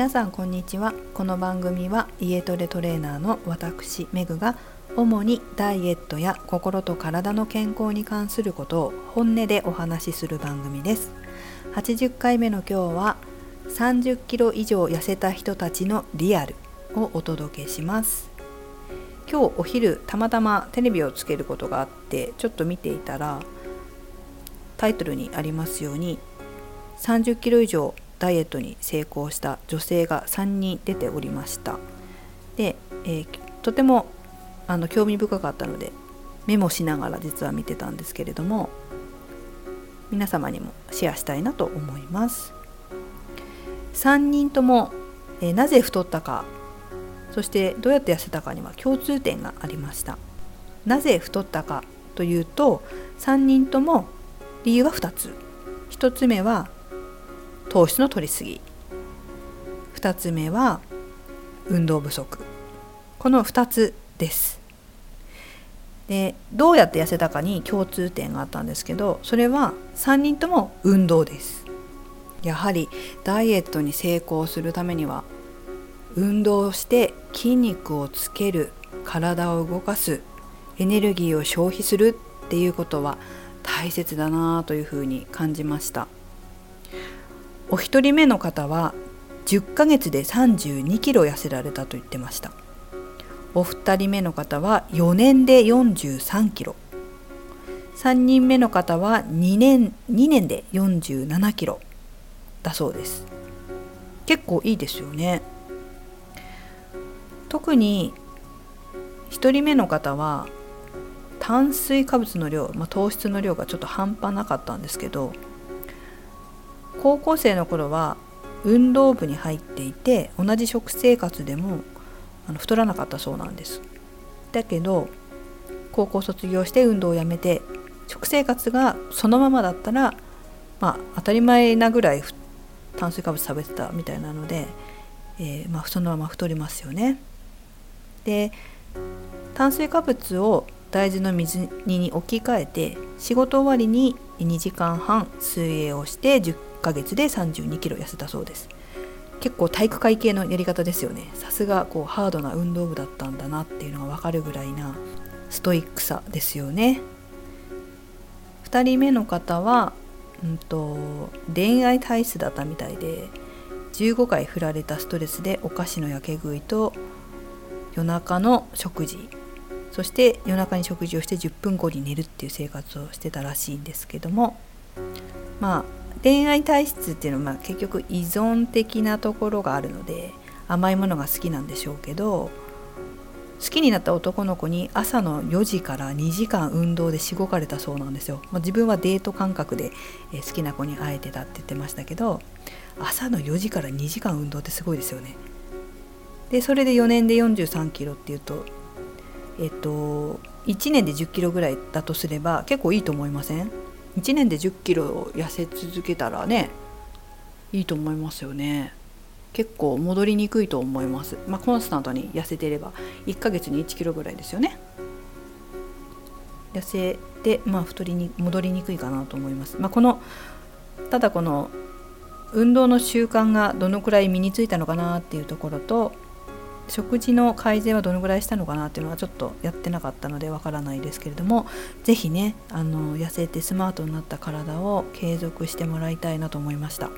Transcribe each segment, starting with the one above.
皆さんこんにちは。この番組は家トレトレーナーの私メグが主にダイエットや心と体の健康に関することを本音でお話しする番組です。80回目の今日は30キロ以上痩せた人たちのリアルをお届けします。今日お昼たまたまテレビをつけることがあってちょっと見ていたらタイトルにありますように30キロ以上ダイエットに成功した女性が3人出ておりました。で、えー、とてもあの興味深かったのでメモしながら実は見てたんですけれども皆様にもシェアしたいなと思います。3人とも、えー、なぜ太ったかそしてどうやって痩せたかには共通点がありました。なぜ太ったかというと3人とも理由は2つ。1つ目は糖質の摂りすぎ。2つ目は運動不足。この2つです。でどうやって痩せたかに共通点があったんですけどそれは3人とも運動です。やはりダイエットに成功するためには運動して筋肉をつける体を動かすエネルギーを消費するっていうことは大切だなというふうに感じました。お一人目の方は10ヶ月で32キロ痩せられたと言ってました。お二人目の方は4年で43キロ。3人目の方は2年 ,2 年で47キロだそうです。結構いいですよね。特に1人目の方は炭水化物の量、まあ、糖質の量がちょっと半端なかったんですけど高校生の頃は運動部に入っていて同じ食生活でもあの太らなかったそうなんです。だけど高校卒業して運動をやめて食生活がそのままだったらまあ当たり前なぐらい炭水化物食べてたみたいなので、えー、まあ、そのまま太りますよね。で炭水化物を大豆の水煮に置き換えて仕事終わりに2時間半水泳をして10ヶ月で32キロ痩せたそうです。結構体育会系のやり方ですよね。さすがこうハードな運動部だったんだなっていうのが分かるぐらいなストイックさですよね。2人目の方は、うんと、恋愛体質だったみたいで15回振られたストレスでお菓子のやけ食いと夜中の食事。そして夜中に食事をして10分後に寝るっていう生活をしてたらしいんですけどもまあ恋愛体質っていうのはまあ結局依存的なところがあるので甘いものが好きなんでしょうけど好きになった男の子に朝の4時から2時間運動でしごかれたそうなんですよ、まあ、自分はデート感覚で好きな子に会えてたって言ってましたけど朝の4時から2時間運動ってすごいですよね。でそれで4年で43キロっていうとえっと1年で10キロぐらいだとすれば結構いいと思いません？1年で1 0キロ痩せ続けたらねいいと思いますよね。結構戻りにくいと思います。まあコンスタントに痩せてれば1ヶ月に1キロぐらいですよね。痩せてまあ太りに戻りにくいかなと思います。まあこのただこの運動の習慣がどのくらい身についたのかなっていうところと食事の改善はどのぐらいしたのかなっていうのはちょっとやってなかったのでわからないですけれども是非ねあの痩せてスマートになった体を継続してもらいたいなと思いました。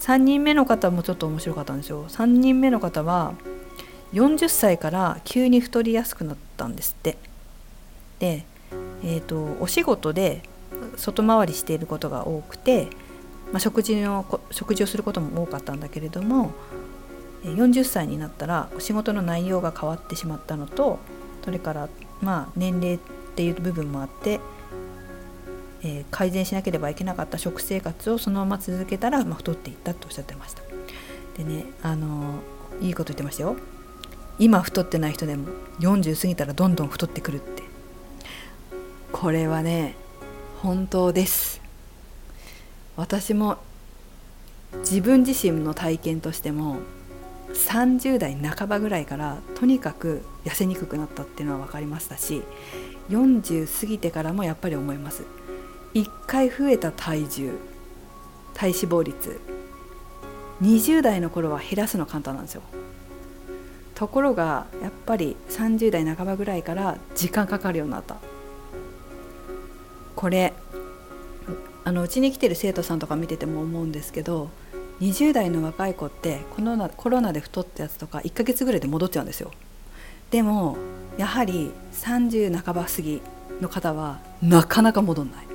3人目の方もちょっと面白かったんですよ。3人目の方は40歳から急に太りやすくなったんですって。で、えーと、お仕事で外回りしていることが多くて、まあ、食事の食事をすることも多かったんだけれども40歳になったら仕事の内容が変わってしまったのとそれからまあ年齢っていう部分もあって、えー、改善しなければいけなかった食生活をそのまま続けたら、まあ、太っていったとおっしゃってました。でねあのー、いいこと言ってましたよ。今太ってない人でも40過ぎたらどんどん太ってくるって。これはね本当です。私も自分自身の体験としても30代半ばぐらいからとにかく痩せにくくなったっていうのは分かりましたし40過ぎてからもやっぱり思います。1回増えた体重体脂肪率20代の頃は減らすの簡単なんですよ。ところがやっぱり30代半ばぐらいから時間かかるようになった。これあのうちに来てる生徒さんとか見てても思うんですけど20代の若い子ってコロナコロナで太ったやつとか1ヶ月ぐらいで戻っちゃうんですよ。でもやはり30半ば過ぎの方はなかなか戻んない。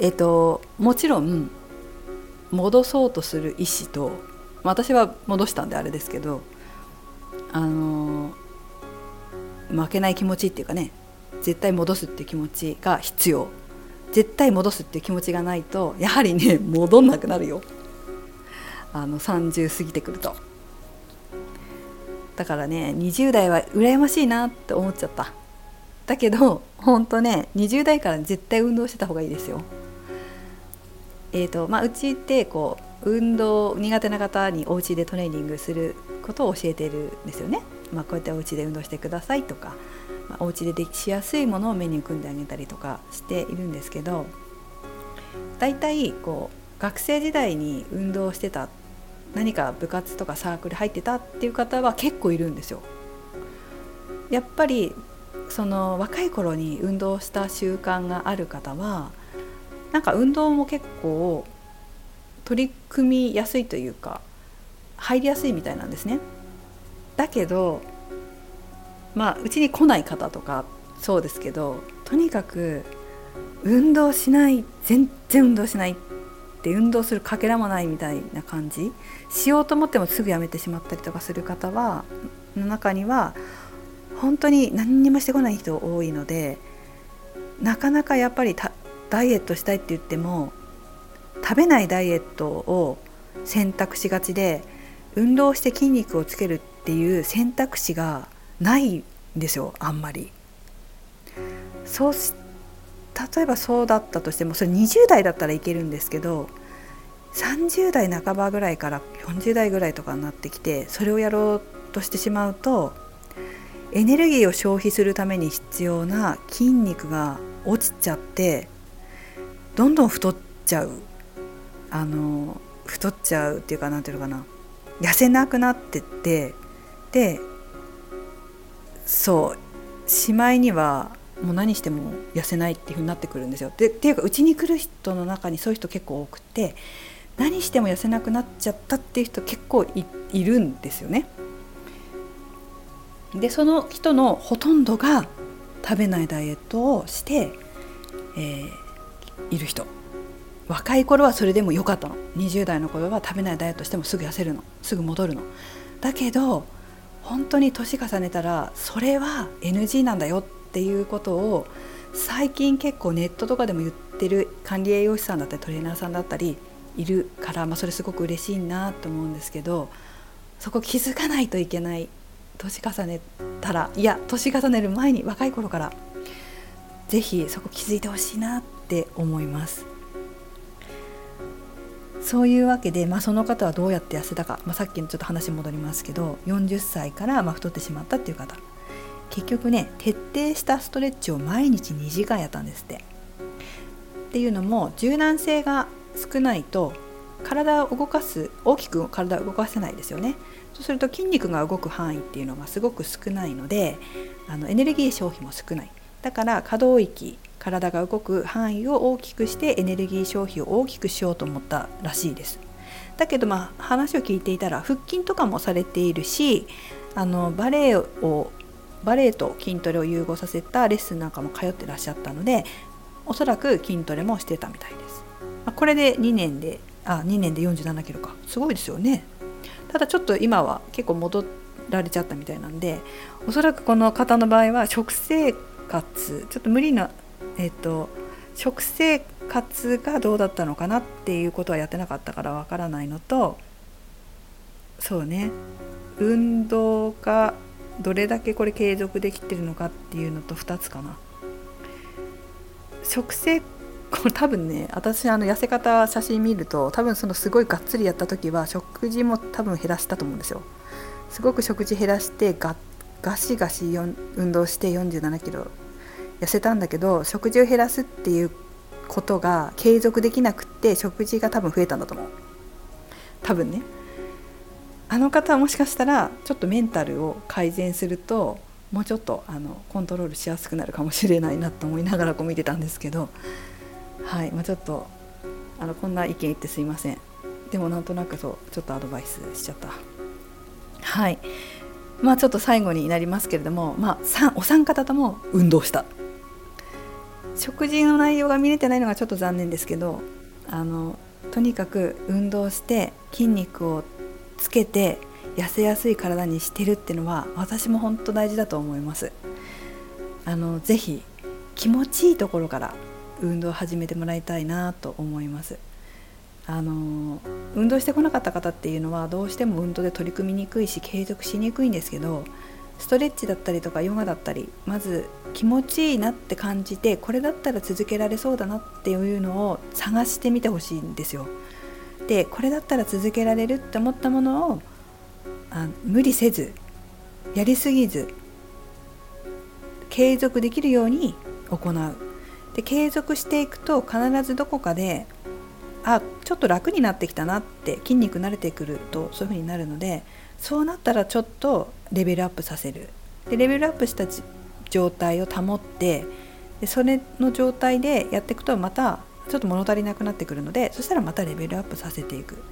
えっ、ともちろん戻そうとする意思と私は戻したんであれですけどあの負けない気持ちっていうかね絶対戻すっていう気持ちが必要。絶対戻すっていう気持ちがないとやはりね 戻んなくなるよ。あの30過ぎてくると。だからね20代は羨ましいなって思っちゃった。だけどほんとね20代から絶対運動してた方がいいですよ。えーとまあ、うちってこう運動苦手な方にお家でトレーニングすることを教えてるんですよね。まあ、こうやってお家で運動してくださいとか、まあ、お家でできしやすいものをメニュー組んであげたりとかしているんですけど大体こう学生時代に運動してた何か部活とかサークル入ってたっていう方は結構いるんですよ。やっぱりその若い頃に運動した習慣がある方はなんか運動も結構取り組みやすいというか入りやすいみたいなんですね。だけどまあうちに来ない方とかそうですけどとにかく運動しない全然運動しないって運動するかけらもないみたいな感じしようと思ってもすぐやめてしまったりとかする方はの中には本当に何にもしてこない人多いのでなかなかやっぱりダイエットしたいって言っても食べないダイエットを選択しがちで運動して筋肉をつけるっていう選択肢がないんですよあんまり。そう例えばそうだったとしてもそれ20代だったらいけるんですけど30代半ばぐらいから40代ぐらいとかになってきてそれをやろうとしてしまうとエネルギーを消費するために必要な筋肉が落ちちゃってどんどん太っちゃうあの太っちゃうっていうかなんていうのかな痩せなくなってってでそう。しまいにはもう何しても痩せないっていうふうになってくるんですよ。でっていうかうちに来る人の中にそういう人結構多くて何しても痩せなくなっちゃったっていう人結構いるんですよね。でその人のほとんどが食べないダイエットをして、えー、いる人。若い頃はそれでも良かったの。20代の頃は食べないダイエットしてもすぐ痩せるの。すぐ戻るの。だけど本当に年重ねたらそれは NG なんだよっていうことを最近結構ネットとかでも言ってる管理栄養士さんだったりトレーナーさんだったりいるから、まあ、それすごく嬉しいなと思うんですけどそこ気づかないといけない年重ねたらいや年重ねる前に若い頃から是非そこ気づいてほしいなって思います。そういうわけで、まあ、その方はどうやって痩せたか、まあ、さっきのちょっと話戻りますけど40歳からま太ってしまったっていう方。結局ね徹底したストレッチを毎日2時間やったんですって。っていうのも柔軟性が少ないと体を動かす大きく体を動かせないですよね。そうすると筋肉が動く範囲っていうのがすごく少ないのであのエネルギー消費も少ない。だから可動域体が動く範囲を大きくしてエネルギー消費を大きくしようと思ったらしいです。だけどまあ話を聞いていたら腹筋とかもされているしあのバレエをバレエと筋トレを融合させたレッスンなんかも通ってらっしゃったのでおそらく筋トレもしてたみたいです、まあ、これで2年であ2年で47キロか。すごいですよね。ただちょっと今は結構戻られちゃったみたいなんでおそらくこの方の場合は食生活ちょっと無理なえっ、と食生活がどうだったのかなっていうことはやってなかったからわからないのとそうね。運動がどれだけこれ継続できてるのかっていうのと2つかな。食生 これ多分ね私あの痩せ方写真見ると多分そのすごいがっつりやった時は食事も多分減らしたと思うんですよ。すごく食事減らしてガガシガシ運動して47キロ痩せたんだけど食事を減らすっていうことが継続できなくって食事が多分増えたんだと思う。多分ね。あの方はもしかしたらちょっとメンタルを改善するともうちょっとあのコントロールしやすくなるかもしれないなと思いながらこう見てたんですけどはい、まあ、ちょっとあのこんな意見言ってすいません。でもなんとなくそうちょっとアドバイスしちゃった。はい。まあちょっと最後になりますけれども、まあ、お三方とも運動した。食事の内容が見れてないのがちょっと残念ですけどあのとにかく運動して筋肉をつけて痩せやすい体にしてるっていうのは私も本当大事だと思います。あのぜひ気持ちいいところから運動を始めてもらいたいなと思います。あの運動してこなかった方っていうのはどうしても運動で取り組みにくいし継続しにくいんですけどストレッチだったりとかヨガだったりまず気持ちいいなって感じてこれだったら続けられそうだなっていうのを探してみてほしいんですよ。でこれだったら続けられるって思ったものをあ無理せずやりすぎず継続できるように行うで継続していくと必ずどこかであちょっと楽になってきたなって筋肉慣れてくるとそういう風になるのでそうなったらちょっとレベルアップさせる。でレベルアップした状態を保ってでそれの状態でやっていくとまたちょっと物足りなくなってくるのでそしたらまたレベルアップさせていく。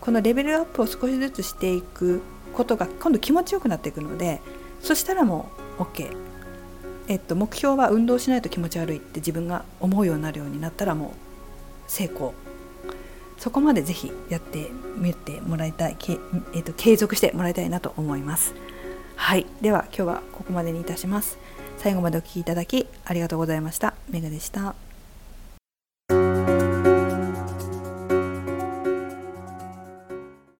このレベルアップを少しずつしていくことが今度気持ちよくなっていくのでそしたらもう OK、えっと、目標は運動しないと気持ち悪いって自分が思うようになるようになったらもう成功。そこまでぜひやってみてもらいたい、けえっと、継続してもらいたいなと思います。はい。では今日はここまでにいたします。最後までお聴きいただきありがとうございました。メグでした。